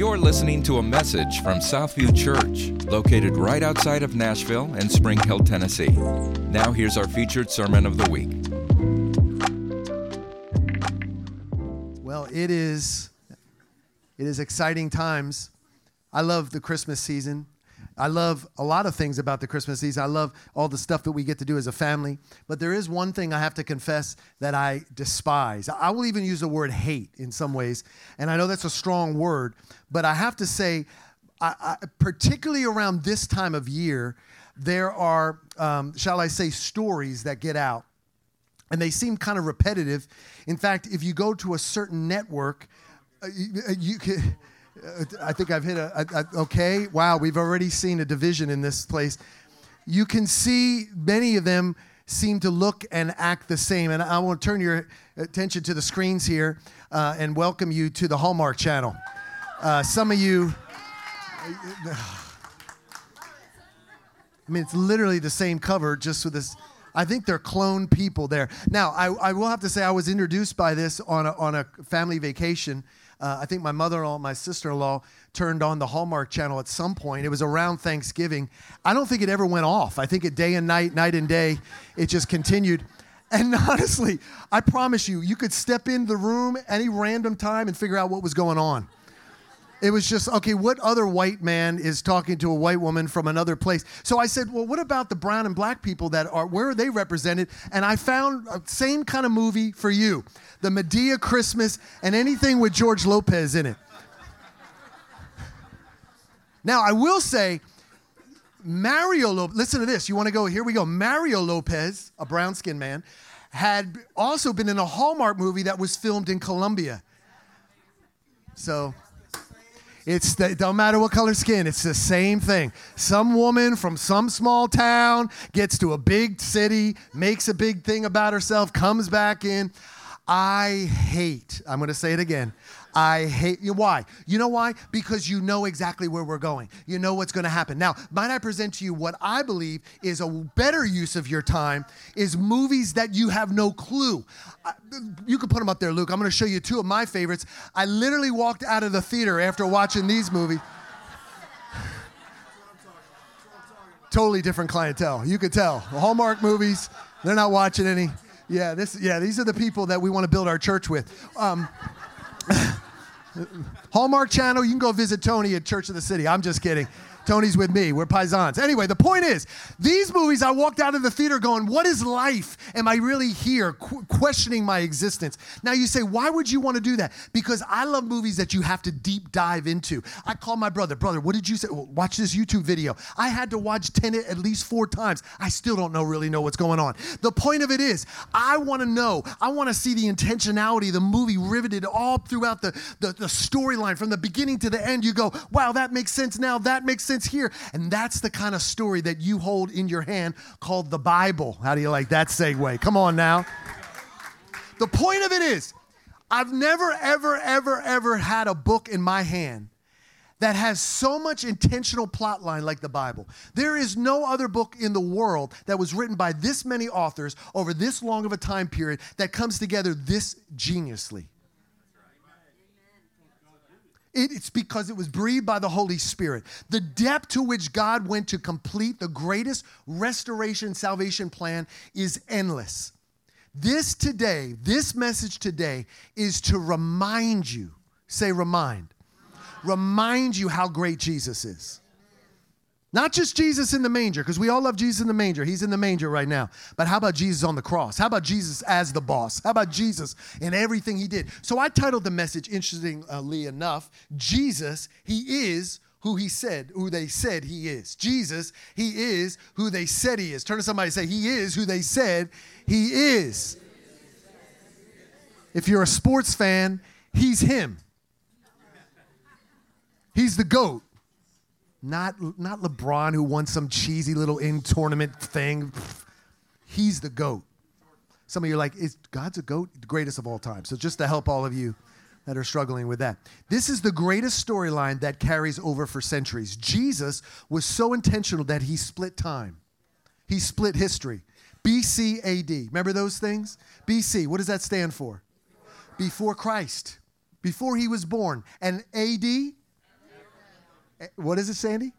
You're listening to a message from Southview Church, located right outside of Nashville and Spring Hill, Tennessee. Now, here's our featured sermon of the week. Well, it is it is exciting times. I love the Christmas season. I love a lot of things about the Christmas season. I love all the stuff that we get to do as a family. But there is one thing I have to confess that I despise. I will even use the word hate in some ways. And I know that's a strong word, but I have to say, I, I, particularly around this time of year, there are, um, shall I say, stories that get out. And they seem kind of repetitive. In fact, if you go to a certain network, uh, you, uh, you can I think I've hit a, a, a, okay. Wow, we've already seen a division in this place. You can see many of them seem to look and act the same. And I want to turn your attention to the screens here uh, and welcome you to the Hallmark Channel. Uh, some of you, I mean, it's literally the same cover, just with this. I think they're clone people there. Now, I, I will have to say, I was introduced by this on a, on a family vacation uh, I think my mother-in-law, my sister-in-law turned on the Hallmark channel at some point. It was around Thanksgiving. I don't think it ever went off. I think it day and night, night and day, it just continued. And honestly, I promise you, you could step in the room any random time and figure out what was going on. It was just, okay, what other white man is talking to a white woman from another place? So I said, well, what about the brown and black people that are, where are they represented? And I found a same kind of movie for you the Madea Christmas and anything with George Lopez in it. Now, I will say, Mario Lopez, listen to this. You want to go, here we go. Mario Lopez, a brown skinned man, had also been in a Hallmark movie that was filmed in Colombia. So it's the, it don't matter what color skin, it's the same thing. Some woman from some small town gets to a big city, makes a big thing about herself, comes back in. I hate, I'm going to say it again. I hate you. Why? You know why? Because you know exactly where we're going. You know what's going to happen. Now, might I present to you what I believe is a better use of your time is movies that you have no clue. You can put them up there, Luke. I'm going to show you two of my favorites. I literally walked out of the theater after watching these movies. totally different clientele. You could tell. Hallmark movies, they're not watching any. Yeah, this. Yeah, these are the people that we want to build our church with. Um, Hallmark Channel, you can go visit Tony at Church of the City. I'm just kidding. Tony's with me. We're paisans. Anyway, the point is, these movies, I walked out of the theater going, What is life? Am I really here? Qu- questioning my existence. Now, you say, Why would you want to do that? Because I love movies that you have to deep dive into. I call my brother, Brother, what did you say? Well, watch this YouTube video. I had to watch Tenet at least four times. I still don't know really know what's going on. The point of it is, I want to know, I want to see the intentionality the movie riveted all throughout the, the, the storyline from the beginning to the end. You go, Wow, that makes sense now. That makes sense here. And that's the kind of story that you hold in your hand called the Bible. How do you like that segue? Come on now. The point of it is, I've never, ever, ever, ever had a book in my hand that has so much intentional plot line like the Bible. There is no other book in the world that was written by this many authors over this long of a time period that comes together this geniusly. It's because it was breathed by the Holy Spirit. The depth to which God went to complete the greatest restoration salvation plan is endless. This today, this message today is to remind you, say remind, remind you how great Jesus is. Not just Jesus in the manger, because we all love Jesus in the manger. He's in the manger right now. But how about Jesus on the cross? How about Jesus as the boss? How about Jesus in everything he did? So I titled the message, interestingly enough, Jesus, he is who he said, who they said he is. Jesus, he is who they said he is. Turn to somebody and say, He is who they said he is. If you're a sports fan, he's him. He's the GOAT. Not, not LeBron, who won some cheesy little in tournament thing. He's the GOAT. Some of you are like, is God's a GOAT? The greatest of all time. So just to help all of you that are struggling with that. This is the greatest storyline that carries over for centuries. Jesus was so intentional that he split time, he split history. BC AD. Remember those things? BC, what does that stand for? Before Christ, before he was born. And AD, what is it, Sandy?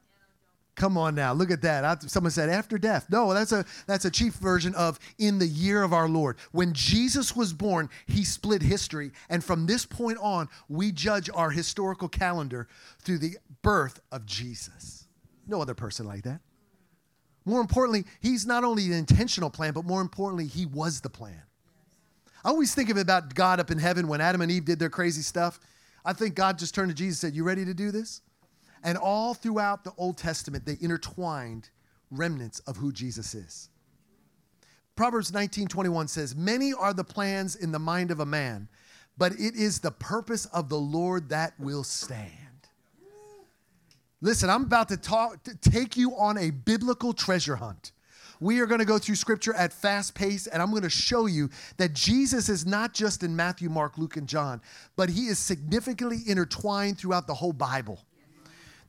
Come on now, look at that. Someone said after death. No, that's a that's a chief version of in the year of our Lord. When Jesus was born, he split history, and from this point on, we judge our historical calendar through the birth of Jesus. No other person like that. More importantly, he's not only the intentional plan, but more importantly, he was the plan. I always think of it about God up in heaven when Adam and Eve did their crazy stuff. I think God just turned to Jesus and said, You ready to do this? And all throughout the Old Testament, they intertwined remnants of who Jesus is. Proverbs 19:21 says, "Many are the plans in the mind of a man, but it is the purpose of the Lord that will stand." Listen, I'm about to talk to take you on a biblical treasure hunt. We are going to go through scripture at fast pace, and I'm going to show you that Jesus is not just in Matthew, Mark, Luke, and John, but he is significantly intertwined throughout the whole Bible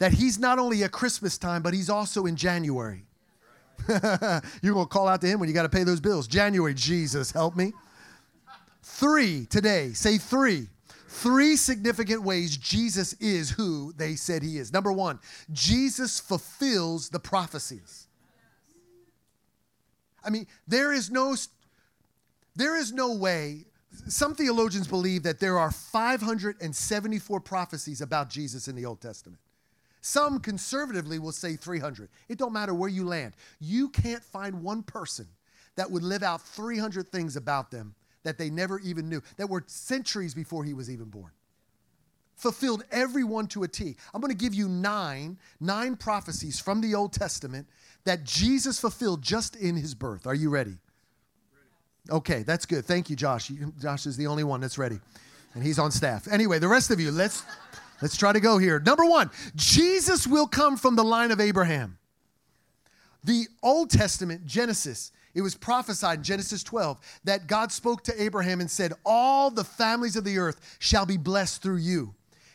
that he's not only at Christmas time, but he's also in January. You're going to call out to him when you got to pay those bills. January, Jesus, help me. Three today, say three. Three significant ways Jesus is who they said he is. Number one, Jesus fulfills the prophecies. I mean, there is no there is no way some theologians believe that there are 574 prophecies about Jesus in the Old Testament. Some conservatively will say 300. It don't matter where you land. You can't find one person that would live out 300 things about them that they never even knew, that were centuries before he was even born. Fulfilled every one to a T. I'm going to give you nine, nine prophecies from the Old Testament that Jesus fulfilled just in his birth. Are you ready? Okay, that's good. Thank you, Josh. Josh is the only one that's ready, and he's on staff. Anyway, the rest of you, let's Let's try to go here. Number one, Jesus will come from the line of Abraham. The Old Testament, Genesis, it was prophesied in Genesis 12 that God spoke to Abraham and said, All the families of the earth shall be blessed through you.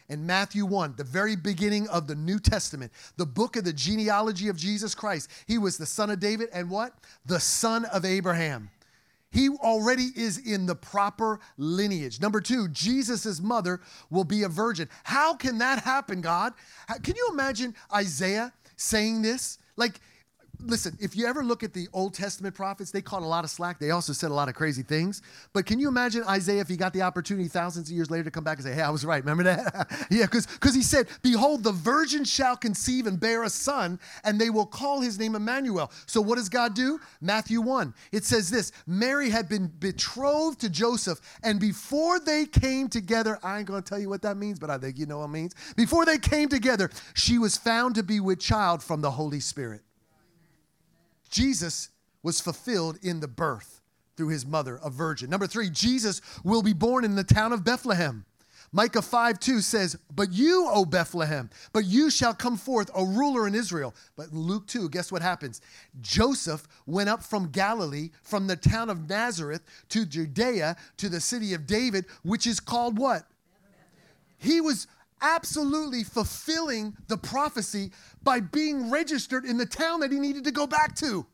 In Matthew 1, the very beginning of the New Testament, the book of the genealogy of Jesus Christ, he was the son of David and what? The son of Abraham. He already is in the proper lineage. Number two, Jesus' mother will be a virgin. How can that happen, God? Can you imagine Isaiah saying this? Like, listen, if you ever look at the Old Testament prophets, they caught a lot of slack. They also said a lot of crazy things. But can you imagine Isaiah if he got the opportunity thousands of years later to come back and say, hey, I was right. Remember that? yeah, because he said, Behold, the virgin shall conceive and bear a son, and they will call his name Emmanuel. So what does God do? Matthew 1. It says this Mary had been betrothed to Joseph, and before they came together, I ain't going to tell you what that means, but I think you know what it means. Before they came together, she was found to be with child from the Holy Spirit. Jesus was fulfilled in the birth through his mother, a virgin. Number three, Jesus will be born in the town of Bethlehem. Micah 5 2 says, But you, O Bethlehem, but you shall come forth a ruler in Israel. But in Luke 2, guess what happens? Joseph went up from Galilee, from the town of Nazareth to Judea, to the city of David, which is called what? He was absolutely fulfilling the prophecy by being registered in the town that he needed to go back to.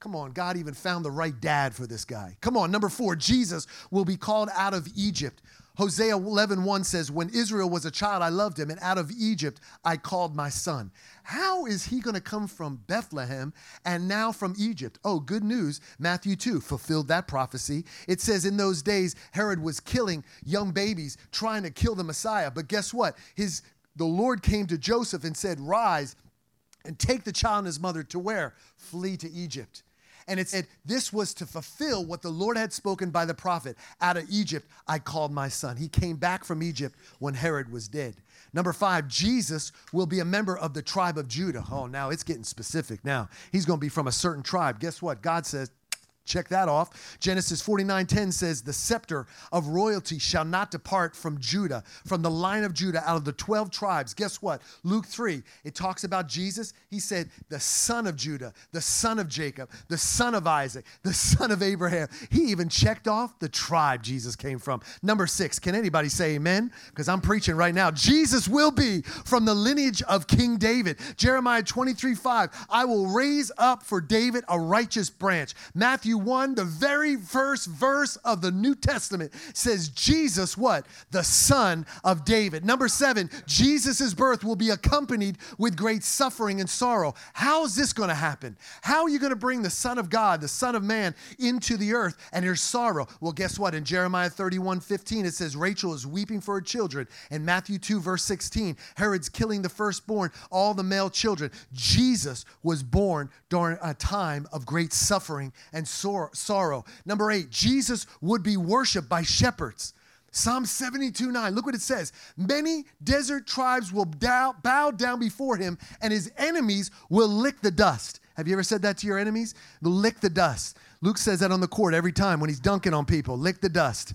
Come on, God even found the right dad for this guy. Come on, number four, Jesus will be called out of Egypt. Hosea 11, 1 says, When Israel was a child, I loved him, and out of Egypt I called my son. How is he going to come from Bethlehem and now from Egypt? Oh, good news. Matthew 2 fulfilled that prophecy. It says, In those days, Herod was killing young babies, trying to kill the Messiah. But guess what? His, the Lord came to Joseph and said, Rise and take the child and his mother to where? Flee to Egypt. And it said, This was to fulfill what the Lord had spoken by the prophet. Out of Egypt, I called my son. He came back from Egypt when Herod was dead. Number five, Jesus will be a member of the tribe of Judah. Oh, now it's getting specific now. He's going to be from a certain tribe. Guess what? God says, Check that off. Genesis 49:10 says, "The scepter of royalty shall not depart from Judah, from the line of Judah out of the 12 tribes." Guess what? Luke 3, it talks about Jesus. He said, "The son of Judah, the son of Jacob, the son of Isaac, the son of Abraham." He even checked off the tribe Jesus came from. Number 6, can anybody say amen? Cuz I'm preaching right now. Jesus will be from the lineage of King David. Jeremiah 23:5, "I will raise up for David a righteous branch." Matthew Matthew 1, the very first verse of the New Testament says, Jesus, what? The son of David. Number seven, Jesus' birth will be accompanied with great suffering and sorrow. How is this going to happen? How are you going to bring the Son of God, the Son of Man, into the earth and there's sorrow? Well, guess what? In Jeremiah 31 15, it says, Rachel is weeping for her children. In Matthew 2, verse 16, Herod's killing the firstborn, all the male children. Jesus was born during a time of great suffering and sor- sorrow. Number eight, Jesus would be worshiped by shepherds. Psalm 72 9, look what it says. Many desert tribes will bow, bow down before him, and his enemies will lick the dust. Have you ever said that to your enemies? Lick the dust. Luke says that on the court every time when he's dunking on people lick the dust.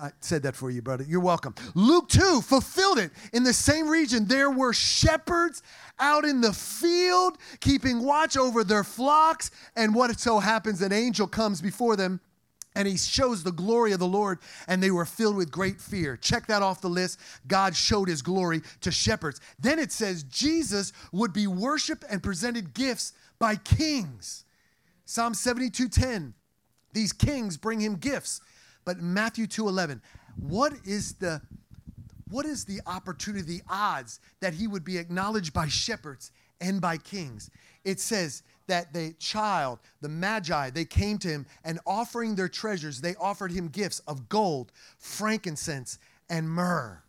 I said that for you, brother. You're welcome. Luke 2 fulfilled it. In the same region, there were shepherds out in the field keeping watch over their flocks. And what so happens, an angel comes before them and he shows the glory of the Lord, and they were filled with great fear. Check that off the list. God showed his glory to shepherds. Then it says Jesus would be worshiped and presented gifts by kings. Psalm 72:10. These kings bring him gifts. But Matthew 2:11, what is the what is the opportunity, the odds that he would be acknowledged by shepherds and by kings? It says that the child, the magi, they came to him and offering their treasures, they offered him gifts of gold, frankincense, and myrrh.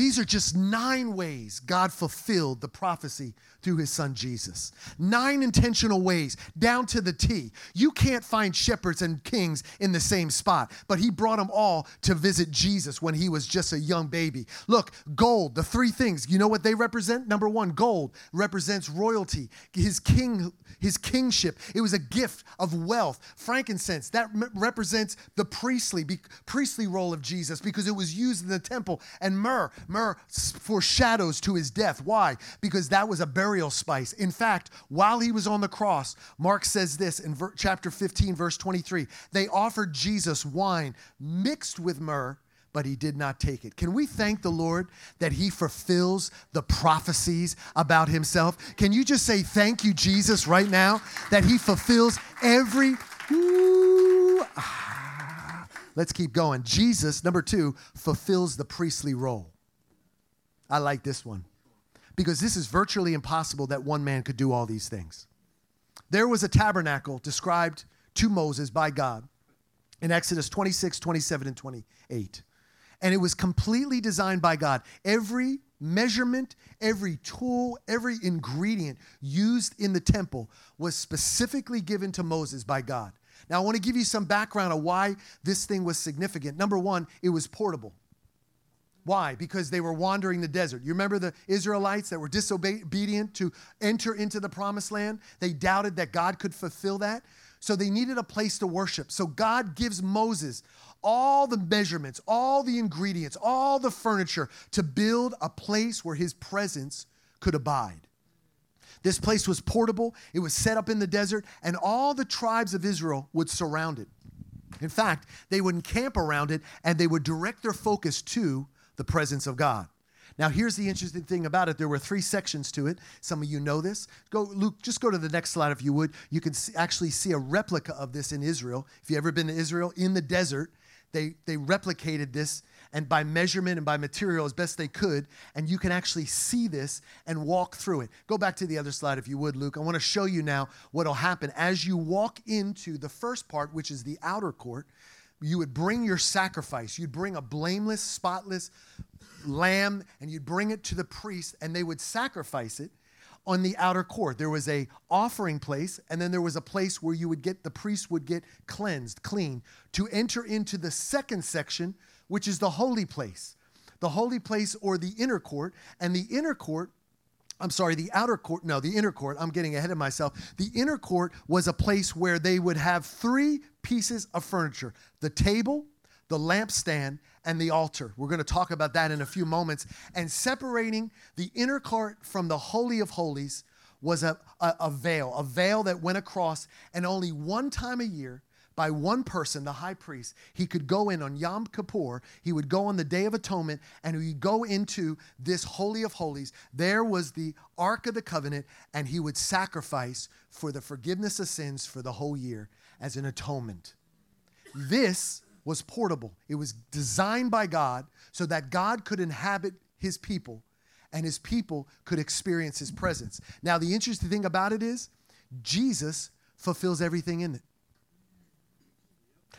These are just nine ways God fulfilled the prophecy through his son Jesus. Nine intentional ways, down to the T. You can't find shepherds and kings in the same spot, but he brought them all to visit Jesus when he was just a young baby. Look, gold, the three things, you know what they represent? Number one, gold represents royalty, his king, his kingship. It was a gift of wealth. Frankincense, that represents the priestly, priestly role of Jesus because it was used in the temple. And myrrh, myrrh foreshadows to his death. Why? Because that was a burial spice. In fact, while he was on the cross, Mark says this in ver- chapter 15, verse 23 they offered Jesus wine mixed with myrrh but he did not take it. Can we thank the Lord that he fulfills the prophecies about himself? Can you just say thank you, Jesus, right now, that he fulfills every. Ah. Let's keep going. Jesus, number two, fulfills the priestly role. I like this one because this is virtually impossible that one man could do all these things. There was a tabernacle described to Moses by God in Exodus 26, 27, and 28. And it was completely designed by God. Every measurement, every tool, every ingredient used in the temple was specifically given to Moses by God. Now, I want to give you some background of why this thing was significant. Number one, it was portable. Why? Because they were wandering the desert. You remember the Israelites that were disobedient to enter into the promised land? They doubted that God could fulfill that. So they needed a place to worship. So God gives Moses all the measurements, all the ingredients, all the furniture to build a place where his presence could abide. This place was portable, it was set up in the desert, and all the tribes of Israel would surround it. In fact, they would encamp around it and they would direct their focus to the presence of God. Now, here's the interesting thing about it. There were three sections to it. Some of you know this. Go, Luke, just go to the next slide if you would. You can see, actually see a replica of this in Israel. If you've ever been to Israel, in the desert, they, they replicated this and by measurement and by material as best they could. And you can actually see this and walk through it. Go back to the other slide if you would, Luke. I want to show you now what will happen as you walk into the first part, which is the outer court you would bring your sacrifice. You'd bring a blameless, spotless lamb and you'd bring it to the priest and they would sacrifice it on the outer court. There was a offering place and then there was a place where you would get the priest would get cleansed, clean to enter into the second section, which is the holy place. The holy place or the inner court, and the inner court I'm sorry, the outer court, no, the inner court, I'm getting ahead of myself. The inner court was a place where they would have three pieces of furniture the table, the lampstand, and the altar. We're going to talk about that in a few moments. And separating the inner court from the Holy of Holies was a, a, a veil, a veil that went across, and only one time a year by one person, the high priest. He could go in on Yom Kippur, he would go on the Day of Atonement, and he would go into this Holy of Holies. There was the Ark of the Covenant, and he would sacrifice for the forgiveness of sins for the whole year. As an atonement. This was portable. It was designed by God so that God could inhabit his people and his people could experience his presence. Now, the interesting thing about it is Jesus fulfills everything in it.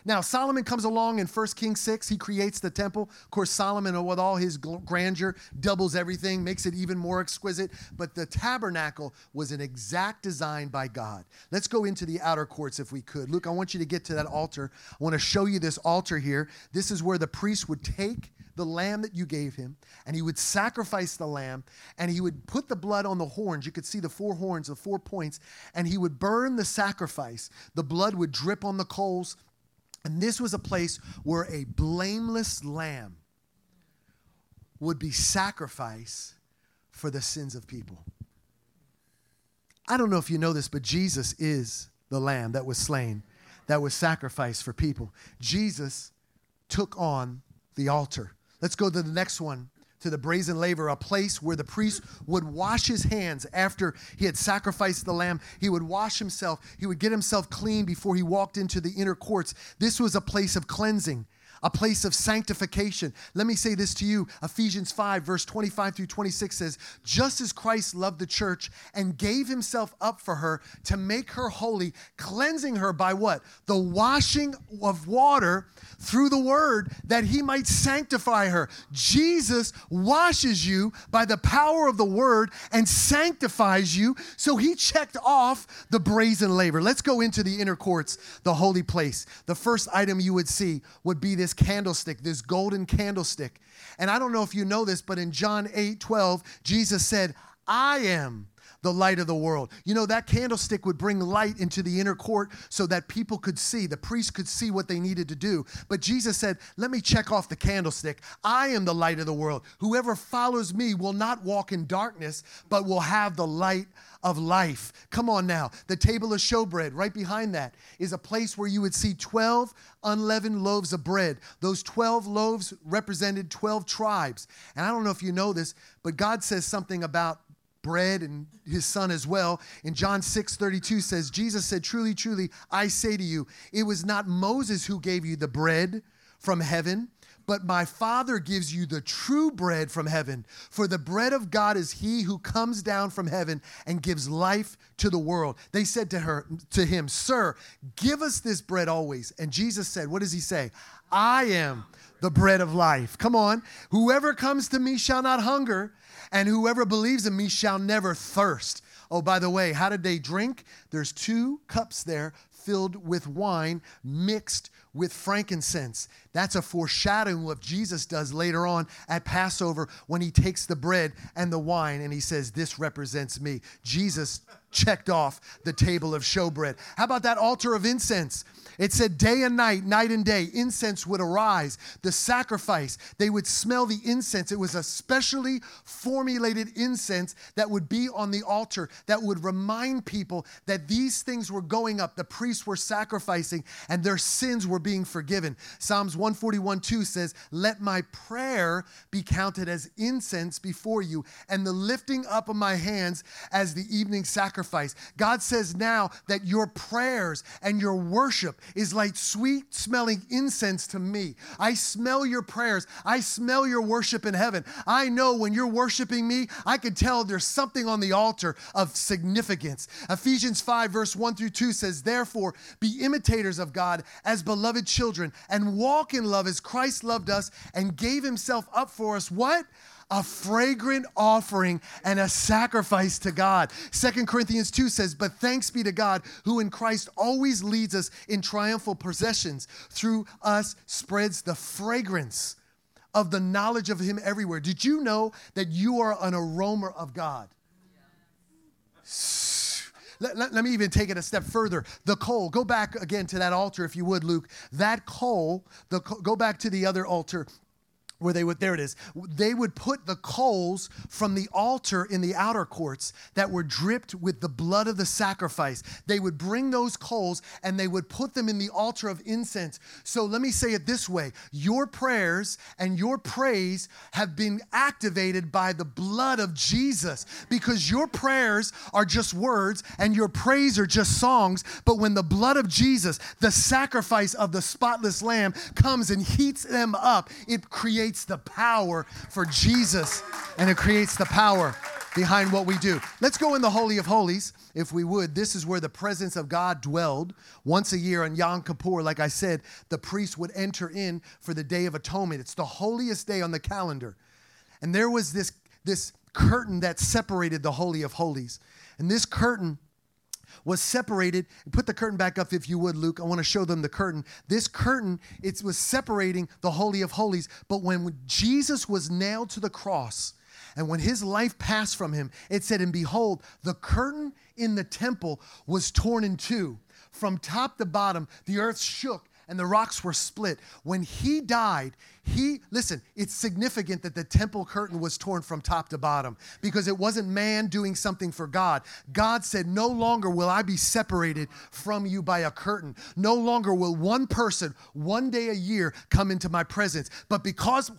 Now, Solomon comes along in 1 Kings 6. He creates the temple. Of course, Solomon, with all his grandeur, doubles everything, makes it even more exquisite. But the tabernacle was an exact design by God. Let's go into the outer courts if we could. Luke, I want you to get to that altar. I want to show you this altar here. This is where the priest would take the lamb that you gave him, and he would sacrifice the lamb, and he would put the blood on the horns. You could see the four horns, the four points, and he would burn the sacrifice. The blood would drip on the coals, and this was a place where a blameless lamb would be sacrificed for the sins of people. I don't know if you know this, but Jesus is the lamb that was slain, that was sacrificed for people. Jesus took on the altar. Let's go to the next one to the brazen laver, a place where the priest would wash his hands after he had sacrificed the lamb. He would wash himself, he would get himself clean before he walked into the inner courts. This was a place of cleansing a place of sanctification. Let me say this to you Ephesians 5, verse 25 through 26 says, Just as Christ loved the church and gave himself up for her to make her holy, cleansing her by what? The washing of water through the word that he might sanctify her. Jesus washes you by the power of the word and sanctifies you. So he checked off the brazen laver. Let's go into the inner courts, the holy place. The first item you would see would be this this candlestick, this golden candlestick. And I don't know if you know this, but in John 8 12, Jesus said, I am the light of the world. You know, that candlestick would bring light into the inner court so that people could see, the priest could see what they needed to do. But Jesus said, Let me check off the candlestick. I am the light of the world. Whoever follows me will not walk in darkness, but will have the light of life. Come on now. The table of showbread, right behind that, is a place where you would see 12 unleavened loaves of bread. Those 12 loaves represented 12 tribes. And I don't know if you know this, but God says something about bread and his son as well. In John 6 32 says, Jesus said, Truly, truly, I say to you, it was not Moses who gave you the bread from heaven but my Father gives you the true bread from heaven. For the bread of God is he who comes down from heaven and gives life to the world. They said to her to him, "Sir, give us this bread always." And Jesus said, "What does he say? I am the bread of life." Come on. Whoever comes to me shall not hunger, and whoever believes in me shall never thirst. Oh, by the way, how did they drink? There's two cups there filled with wine mixed with frankincense. That's a foreshadowing of what Jesus does later on at Passover when he takes the bread and the wine and he says, This represents me. Jesus checked off the table of showbread. How about that altar of incense? It said day and night, night and day, incense would arise. The sacrifice, they would smell the incense. It was a specially formulated incense that would be on the altar that would remind people that these things were going up. The priests were sacrificing and their sins were being forgiven. Psalms 141 2 says, Let my prayer be counted as incense before you, and the lifting up of my hands as the evening sacrifice. God says now that your prayers and your worship is like sweet smelling incense to me. I smell your prayers, I smell your worship in heaven. I know when you're worshiping me, I can tell there's something on the altar of significance. Ephesians 5, verse 1 through 2 says, Therefore, be imitators of God as beloved children, and walk in love as Christ loved us and gave himself up for us. What? A fragrant offering and a sacrifice to God. Second Corinthians 2 says, But thanks be to God who in Christ always leads us in triumphal possessions. Through us spreads the fragrance of the knowledge of Him everywhere. Did you know that you are an aroma of God? Let, let, let, me even take it a step further. The coal, go back again to that altar if you would, Luke. That coal, the, go back to the other altar where they would there it is. They would put the coals from the altar in the outer courts that were dripped with the blood of the sacrifice. They would bring those coals and they would put them in the altar of incense. So let me say it this way. Your prayers and your praise have been activated by the blood of Jesus because your prayers are just words and your praise are just songs. But when the blood of Jesus the sacrifice of the spotless lamb comes and heats them up it creates creates the power for Jesus and it creates the power behind what we do. Let's go in the Holy of Holies, if we would. This is where the presence of God dwelled. Once a year on Yom Kippur, like I said, the priest would enter in for the Day of Atonement. It's the holiest day on the calendar. And there was this, this curtain that separated the Holy of Holies. And this curtain was separated. Put the curtain back up if you would, Luke. I want to show them the curtain. This curtain, it was separating the Holy of Holies. But when Jesus was nailed to the cross, and when his life passed from him, it said, And behold, the curtain in the temple was torn in two. From top to bottom, the earth shook and the rocks were split. When he died, he, listen, it's significant that the temple curtain was torn from top to bottom because it wasn't man doing something for God. God said, No longer will I be separated from you by a curtain. No longer will one person one day a year come into my presence. But because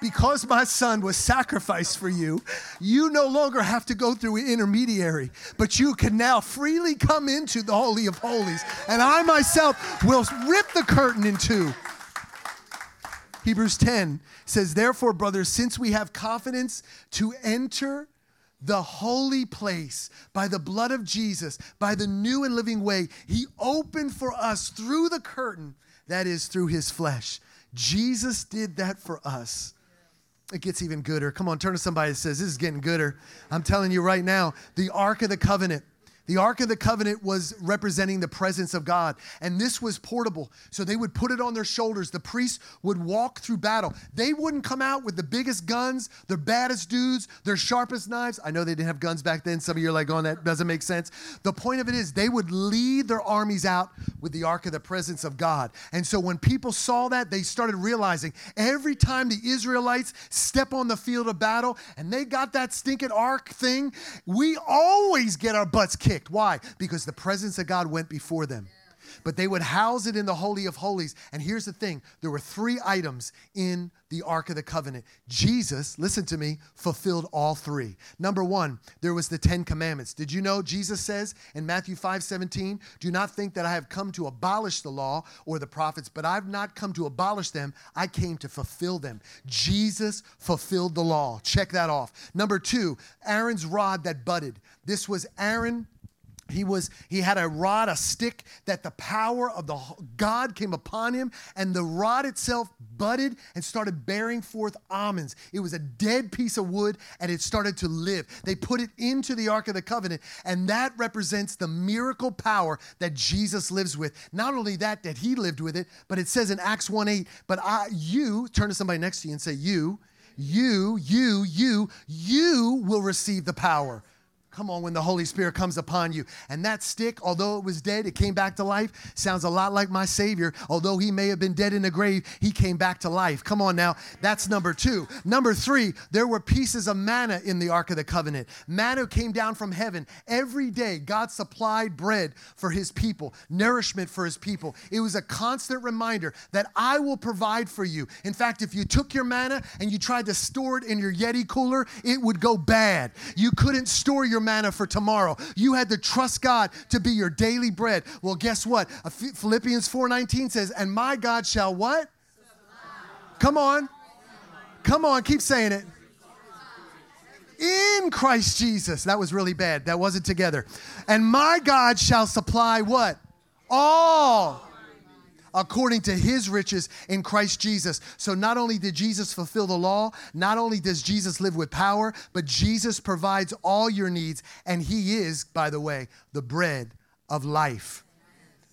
because my son was sacrificed for you, you no longer have to go through an intermediary, but you can now freely come into the Holy of Holies. And I myself will rip the curtain in two. Hebrews 10 says, Therefore, brothers, since we have confidence to enter the holy place by the blood of Jesus, by the new and living way, he opened for us through the curtain, that is, through his flesh. Jesus did that for us it gets even gooder. Come on, turn to somebody that says, This is getting gooder. I'm telling you right now, the Ark of the Covenant the Ark of the Covenant was representing the presence of God, and this was portable. So they would put it on their shoulders. The priests would walk through battle. They wouldn't come out with the biggest guns, their baddest dudes, their sharpest knives. I know they didn't have guns back then. Some of you are like, oh, that doesn't make sense. The point of it is, they would lead their armies out with the Ark of the presence of God. And so when people saw that, they started realizing every time the Israelites step on the field of battle and they got that stinking Ark thing, we always get our butts kicked Why? Because the presence of God went before them. But they would house it in the Holy of Holies. And here's the thing there were three items in the Ark of the Covenant. Jesus, listen to me, fulfilled all three. Number one, there was the Ten Commandments. Did you know Jesus says in Matthew 5 17, Do not think that I have come to abolish the law or the prophets, but I've not come to abolish them. I came to fulfill them. Jesus fulfilled the law. Check that off. Number two, Aaron's rod that budded. This was Aaron he was he had a rod a stick that the power of the god came upon him and the rod itself budded and started bearing forth almonds. It was a dead piece of wood and it started to live. They put it into the ark of the covenant and that represents the miracle power that jesus lives with. Not only that that he lived with it but it says in acts 1 8 but i you turn to somebody next to you and say you you you you you will receive the power Come on, when the Holy Spirit comes upon you. And that stick, although it was dead, it came back to life. Sounds a lot like my Savior. Although he may have been dead in the grave, he came back to life. Come on now. That's number two. Number three, there were pieces of manna in the Ark of the Covenant. Manna came down from heaven. Every day, God supplied bread for his people, nourishment for his people. It was a constant reminder that I will provide for you. In fact, if you took your manna and you tried to store it in your Yeti cooler, it would go bad. You couldn't store your your manna for tomorrow. You had to trust God to be your daily bread. Well, guess what? Philippians 4:19 says, "And my God shall what?" Come on. Come on, keep saying it. In Christ Jesus. That was really bad. That wasn't together. And my God shall supply what? All according to his riches in Christ Jesus. So not only did Jesus fulfill the law, not only does Jesus live with power, but Jesus provides all your needs. And he is, by the way, the bread of life.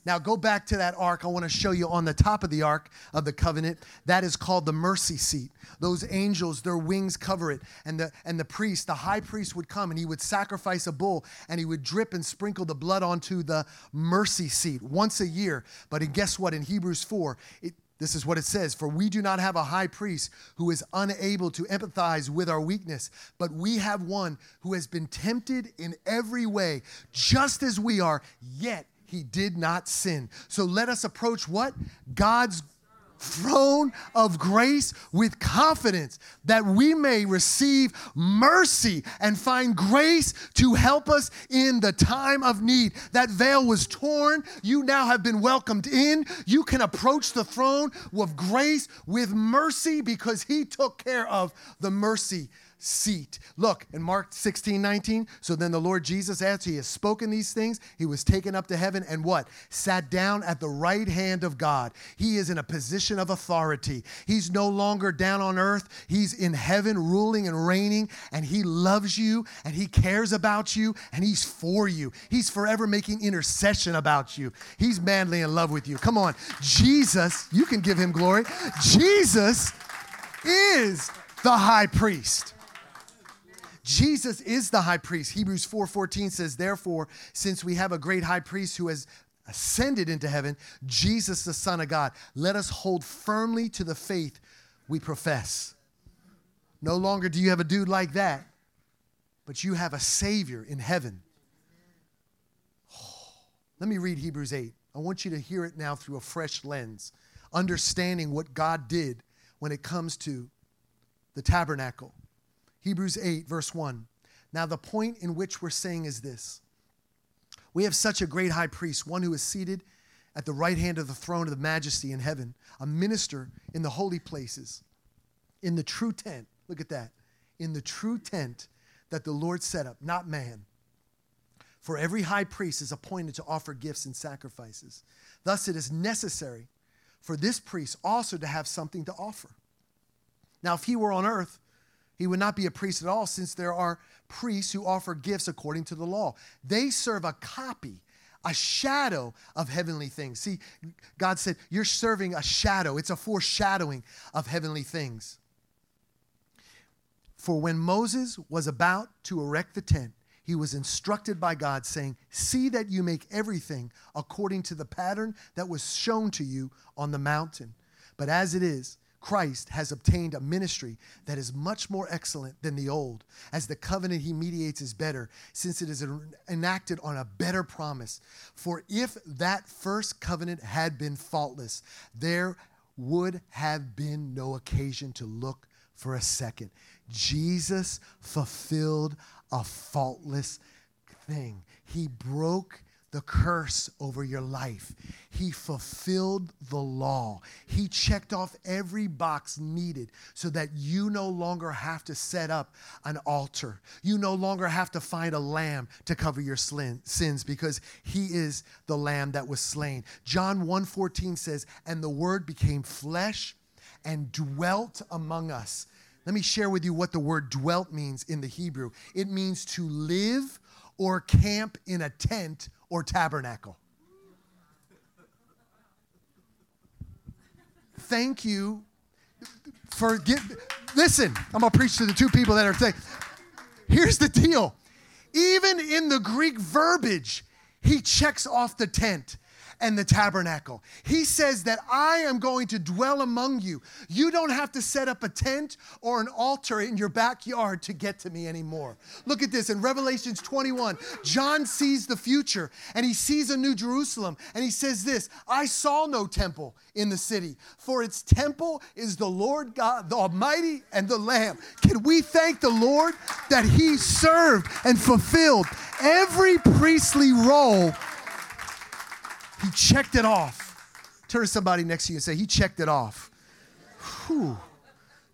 Now go back to that ark. I want to show you on the top of the ark of the covenant. That is called the mercy seat. Those angels, their wings cover it. And the and the priest, the high priest would come and he would sacrifice a bull and he would drip and sprinkle the blood onto the mercy seat once a year. But guess what? In Hebrews 4, it This is what it says For we do not have a high priest who is unable to empathize with our weakness, but we have one who has been tempted in every way, just as we are, yet he did not sin. So let us approach what? God's throne of grace with confidence that we may receive mercy and find grace to help us in the time of need. That veil was torn. You now have been welcomed in. You can approach the throne of grace with mercy because He took care of the mercy seat. Look, in Mark 16, 19, so then the Lord Jesus, after he has spoken these things, he was taken up to heaven and what? Sat down at the right hand of God. He is in a position of authority. He's no longer down on earth. He's in heaven ruling and reigning, and he loves you and he cares about you and he's for you. He's forever making intercession about you. He's madly in love with you. Come on. Jesus, you can give him glory. Jesus is the high priest. Jesus is the high priest. Hebrews 4:14 says, "Therefore, since we have a great high priest who has ascended into heaven, Jesus the Son of God, let us hold firmly to the faith we profess." No longer do you have a dude like that, but you have a savior in heaven. Oh, let me read Hebrews 8. I want you to hear it now through a fresh lens, understanding what God did when it comes to the tabernacle. Hebrews 8, verse 1. Now, the point in which we're saying is this We have such a great high priest, one who is seated at the right hand of the throne of the majesty in heaven, a minister in the holy places, in the true tent. Look at that. In the true tent that the Lord set up, not man. For every high priest is appointed to offer gifts and sacrifices. Thus, it is necessary for this priest also to have something to offer. Now, if he were on earth, he would not be a priest at all, since there are priests who offer gifts according to the law. They serve a copy, a shadow of heavenly things. See, God said, You're serving a shadow, it's a foreshadowing of heavenly things. For when Moses was about to erect the tent, he was instructed by God, saying, See that you make everything according to the pattern that was shown to you on the mountain. But as it is, Christ has obtained a ministry that is much more excellent than the old, as the covenant he mediates is better, since it is enacted on a better promise. For if that first covenant had been faultless, there would have been no occasion to look for a second. Jesus fulfilled a faultless thing. He broke the curse over your life. He fulfilled the law. He checked off every box needed so that you no longer have to set up an altar. You no longer have to find a lamb to cover your sins because he is the lamb that was slain. John 1:14 says, "And the word became flesh and dwelt among us." Let me share with you what the word dwelt means in the Hebrew. It means to live or camp in a tent or tabernacle. Thank you for get listen, I'm gonna preach to the two people that are saying, here's the deal. Even in the Greek verbiage, he checks off the tent and the tabernacle. He says that I am going to dwell among you. You don't have to set up a tent or an altar in your backyard to get to me anymore. Look at this in Revelations 21. John sees the future and he sees a new Jerusalem and he says this I saw no temple in the city, for its temple is the Lord God, the Almighty, and the Lamb. Can we thank the Lord that he served and fulfilled every priestly role he checked it off. Turn to somebody next to you and say, He checked it off. Whew.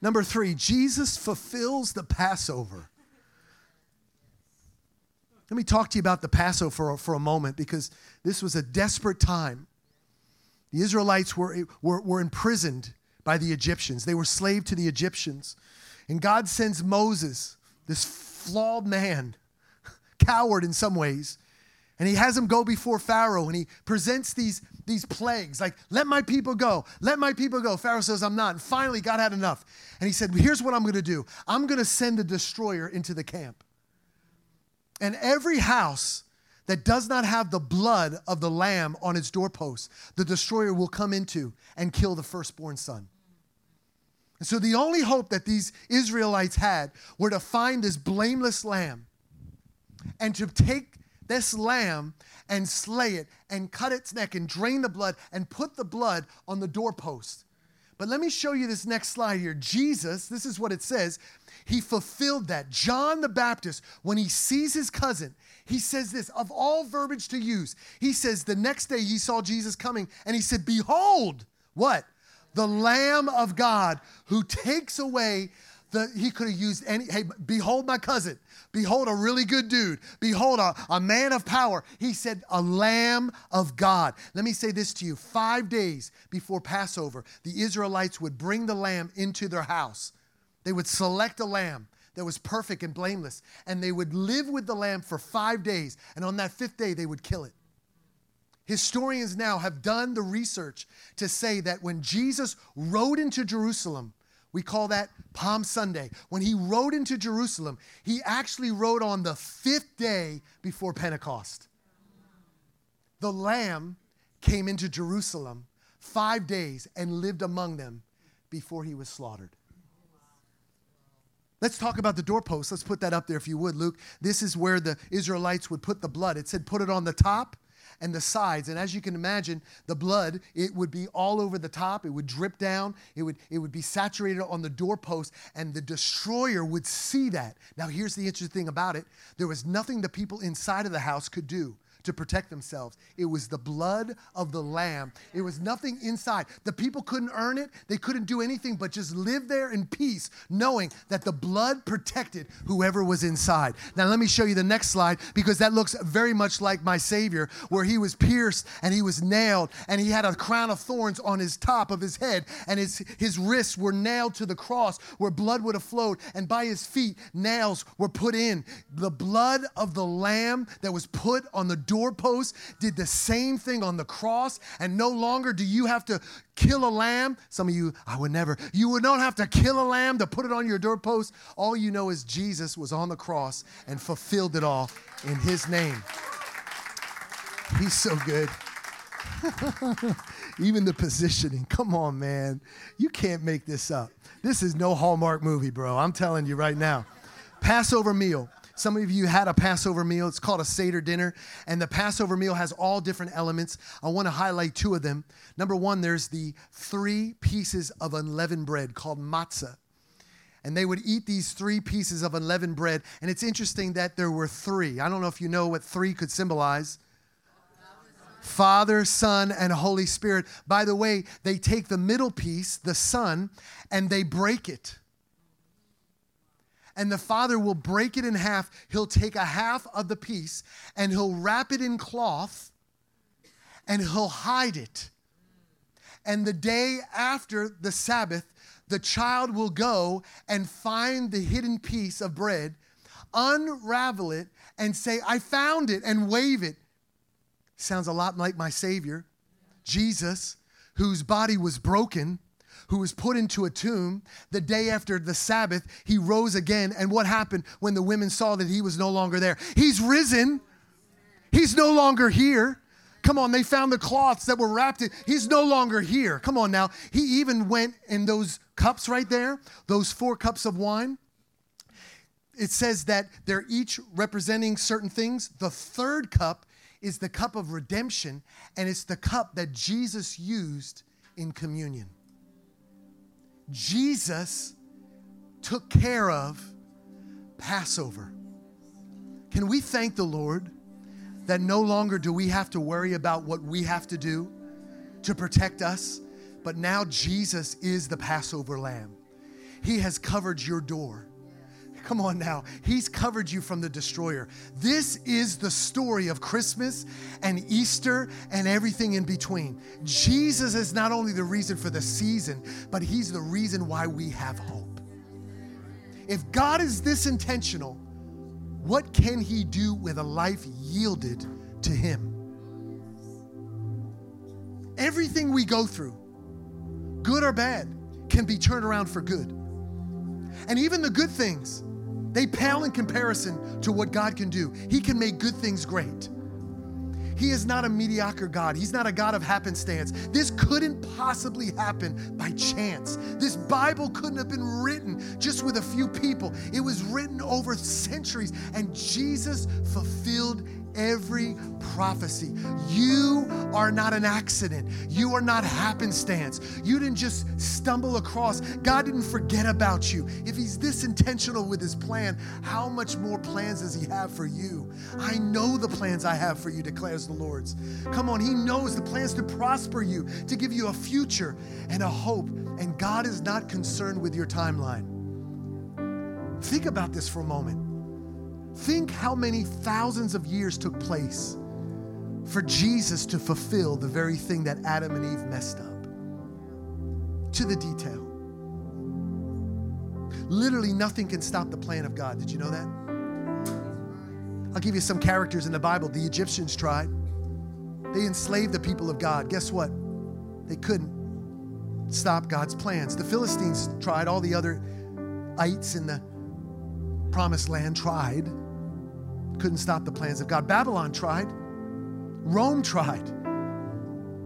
Number three, Jesus fulfills the Passover. Let me talk to you about the Passover for, for a moment because this was a desperate time. The Israelites were, were, were imprisoned by the Egyptians, they were slave to the Egyptians. And God sends Moses, this flawed man, coward in some ways, and he has him go before Pharaoh and he presents these, these plagues like, let my people go, let my people go. Pharaoh says, I'm not. And finally, God had enough. And he said, Here's what I'm going to do I'm going to send a destroyer into the camp. And every house that does not have the blood of the lamb on its doorpost, the destroyer will come into and kill the firstborn son. And so the only hope that these Israelites had were to find this blameless lamb and to take this lamb and slay it and cut its neck and drain the blood and put the blood on the doorpost. But let me show you this next slide here. Jesus, this is what it says, he fulfilled that. John the Baptist, when he sees his cousin, he says this of all verbiage to use. He says, the next day he saw Jesus coming and he said, Behold, what? The Lamb of God who takes away the, he could have used any, hey, behold my cousin. Behold a really good dude. Behold a, a man of power. He said, a lamb of God. Let me say this to you. Five days before Passover, the Israelites would bring the lamb into their house. They would select a lamb that was perfect and blameless, and they would live with the lamb for five days. And on that fifth day, they would kill it. Historians now have done the research to say that when Jesus rode into Jerusalem, we call that Palm Sunday. When he rode into Jerusalem, he actually rode on the fifth day before Pentecost. The Lamb came into Jerusalem five days and lived among them before he was slaughtered. Let's talk about the doorpost. Let's put that up there if you would, Luke. This is where the Israelites would put the blood. It said, put it on the top and the sides. And as you can imagine, the blood, it would be all over the top. It would drip down. It would, it would be saturated on the doorpost, and the destroyer would see that. Now, here's the interesting thing about it there was nothing the people inside of the house could do to protect themselves. It was the blood of the Lamb. It was nothing inside. The people couldn't earn it, they couldn't do anything but just live there in peace, knowing that the blood protected whoever was inside. Now, let me show you the next slide because that looks very much like my Savior, where he was pierced and he was nailed and he had a crown of thorns on his top of his head and his, his wrists were nailed to the cross where blood would have flowed and by his feet nails were put in. The blood of the Lamb that was put on the doorpost did the same thing on the cross, and no longer do you have to kill a lamb. Some of you, I would never. You would not have to kill a lamb to put it on your doorpost. All you know is Jesus was on the cross and fulfilled it all in his name. He's so good. Even the positioning. Come on, man. You can't make this up. This is no Hallmark movie, bro. I'm telling you right now. Passover meal. Some of you had a Passover meal. It's called a Seder dinner. And the Passover meal has all different elements. I want to highlight two of them. Number one, there's the three pieces of unleavened bread called matzah. And they would eat these three pieces of unleavened bread. And it's interesting that there were three. I don't know if you know what three could symbolize. Father, Son, and Holy Spirit. By the way, they take the middle piece, the Son, and they break it and the father will break it in half. He'll take a half of the piece and he'll wrap it in cloth and he'll hide it. And the day after the Sabbath, the child will go and find the hidden piece of bread, unravel it, and say, I found it, and wave it. Sounds a lot like my Savior, Jesus, whose body was broken who was put into a tomb. The day after the Sabbath, he rose again. And what happened when the women saw that he was no longer there? He's risen. He's no longer here. Come on, they found the cloths that were wrapped in. He's no longer here. Come on now. He even went in those cups right there, those four cups of wine. It says that they're each representing certain things. The third cup is the cup of redemption, and it's the cup that Jesus used in communion. Jesus took care of Passover. Can we thank the Lord that no longer do we have to worry about what we have to do to protect us, but now Jesus is the Passover lamb. He has covered your door. Come on now. He's covered you from the destroyer. This is the story of Christmas and Easter and everything in between. Jesus is not only the reason for the season, but He's the reason why we have hope. If God is this intentional, what can He do with a life yielded to Him? Everything we go through, good or bad, can be turned around for good. And even the good things they pale in comparison to what God can do. He can make good things great. He is not a mediocre God. He's not a God of happenstance. This couldn't possibly happen by chance. This Bible couldn't have been written just with a few people. It was written over centuries, and Jesus fulfilled every prophecy. You are not an accident. You are not happenstance. You didn't just stumble across. God didn't forget about you. If He's this intentional with His plan, how much more plans does He have for you? I know the plans I have for you, declares the Lord's. Come on, He knows the plans to prosper you, to give you a future and a hope. And God is not concerned with your timeline. Think about this for a moment. Think how many thousands of years took place for Jesus to fulfill the very thing that Adam and Eve messed up. To the detail. Literally, nothing can stop the plan of God. Did you know that? I'll give you some characters in the Bible. The Egyptians tried, they enslaved the people of God. Guess what? They couldn't stop God's plans. The Philistines tried, all the other ites in the promised land tried couldn't stop the plans of God. Babylon tried, Rome tried.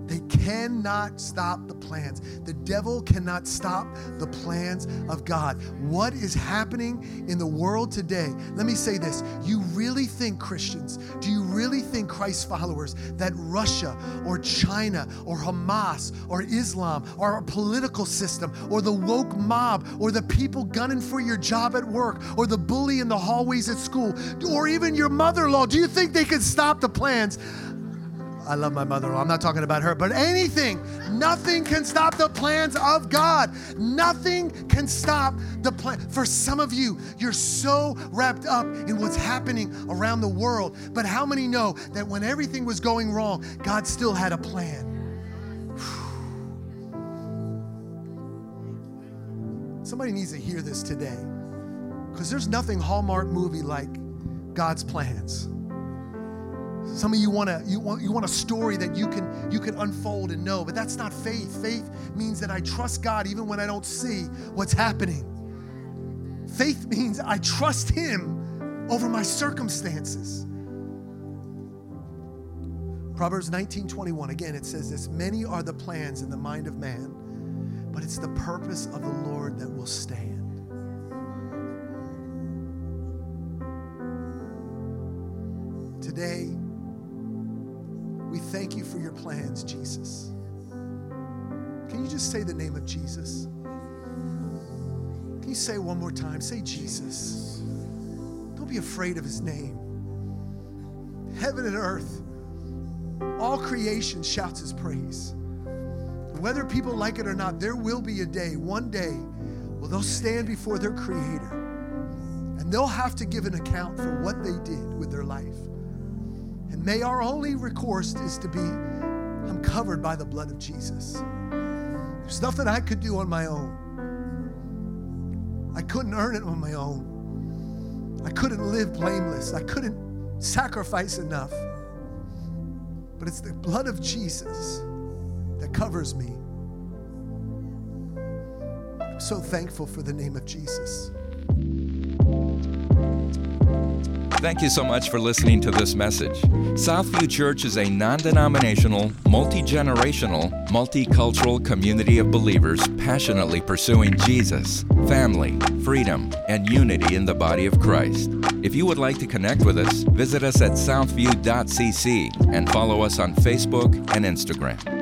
They cannot stop the plans. The devil cannot stop the plans of God. What is happening in the world today? Let me say this. You really think, Christians, do you really think Christ followers that Russia or China or Hamas or Islam or our political system or the woke mob or the people gunning for your job at work or the bully in the hallways at school or even your mother in law, do you think they can stop the plans I love my mother in law. I'm not talking about her, but anything, nothing can stop the plans of God. Nothing can stop the plan. For some of you, you're so wrapped up in what's happening around the world. But how many know that when everything was going wrong, God still had a plan? Somebody needs to hear this today because there's nothing Hallmark movie like God's plans. Some of you want to you want you want a story that you can you can unfold and know, but that's not faith. Faith means that I trust God even when I don't see what's happening. Faith means I trust him over my circumstances. Proverbs 19:21 again it says this, many are the plans in the mind of man, but it's the purpose of the Lord that will stand. Today we thank you for your plans, Jesus. Can you just say the name of Jesus? Can you say one more time? Say Jesus. Don't be afraid of his name. Heaven and earth, all creation shouts his praise. Whether people like it or not, there will be a day, one day, where they'll stand before their Creator and they'll have to give an account for what they did with their life. And may our only recourse is to be, I'm covered by the blood of Jesus. There's nothing I could do on my own. I couldn't earn it on my own. I couldn't live blameless. I couldn't sacrifice enough. But it's the blood of Jesus that covers me. I'm so thankful for the name of Jesus. Thank you so much for listening to this message. Southview Church is a non denominational, multi generational, multicultural community of believers passionately pursuing Jesus, family, freedom, and unity in the body of Christ. If you would like to connect with us, visit us at southview.cc and follow us on Facebook and Instagram.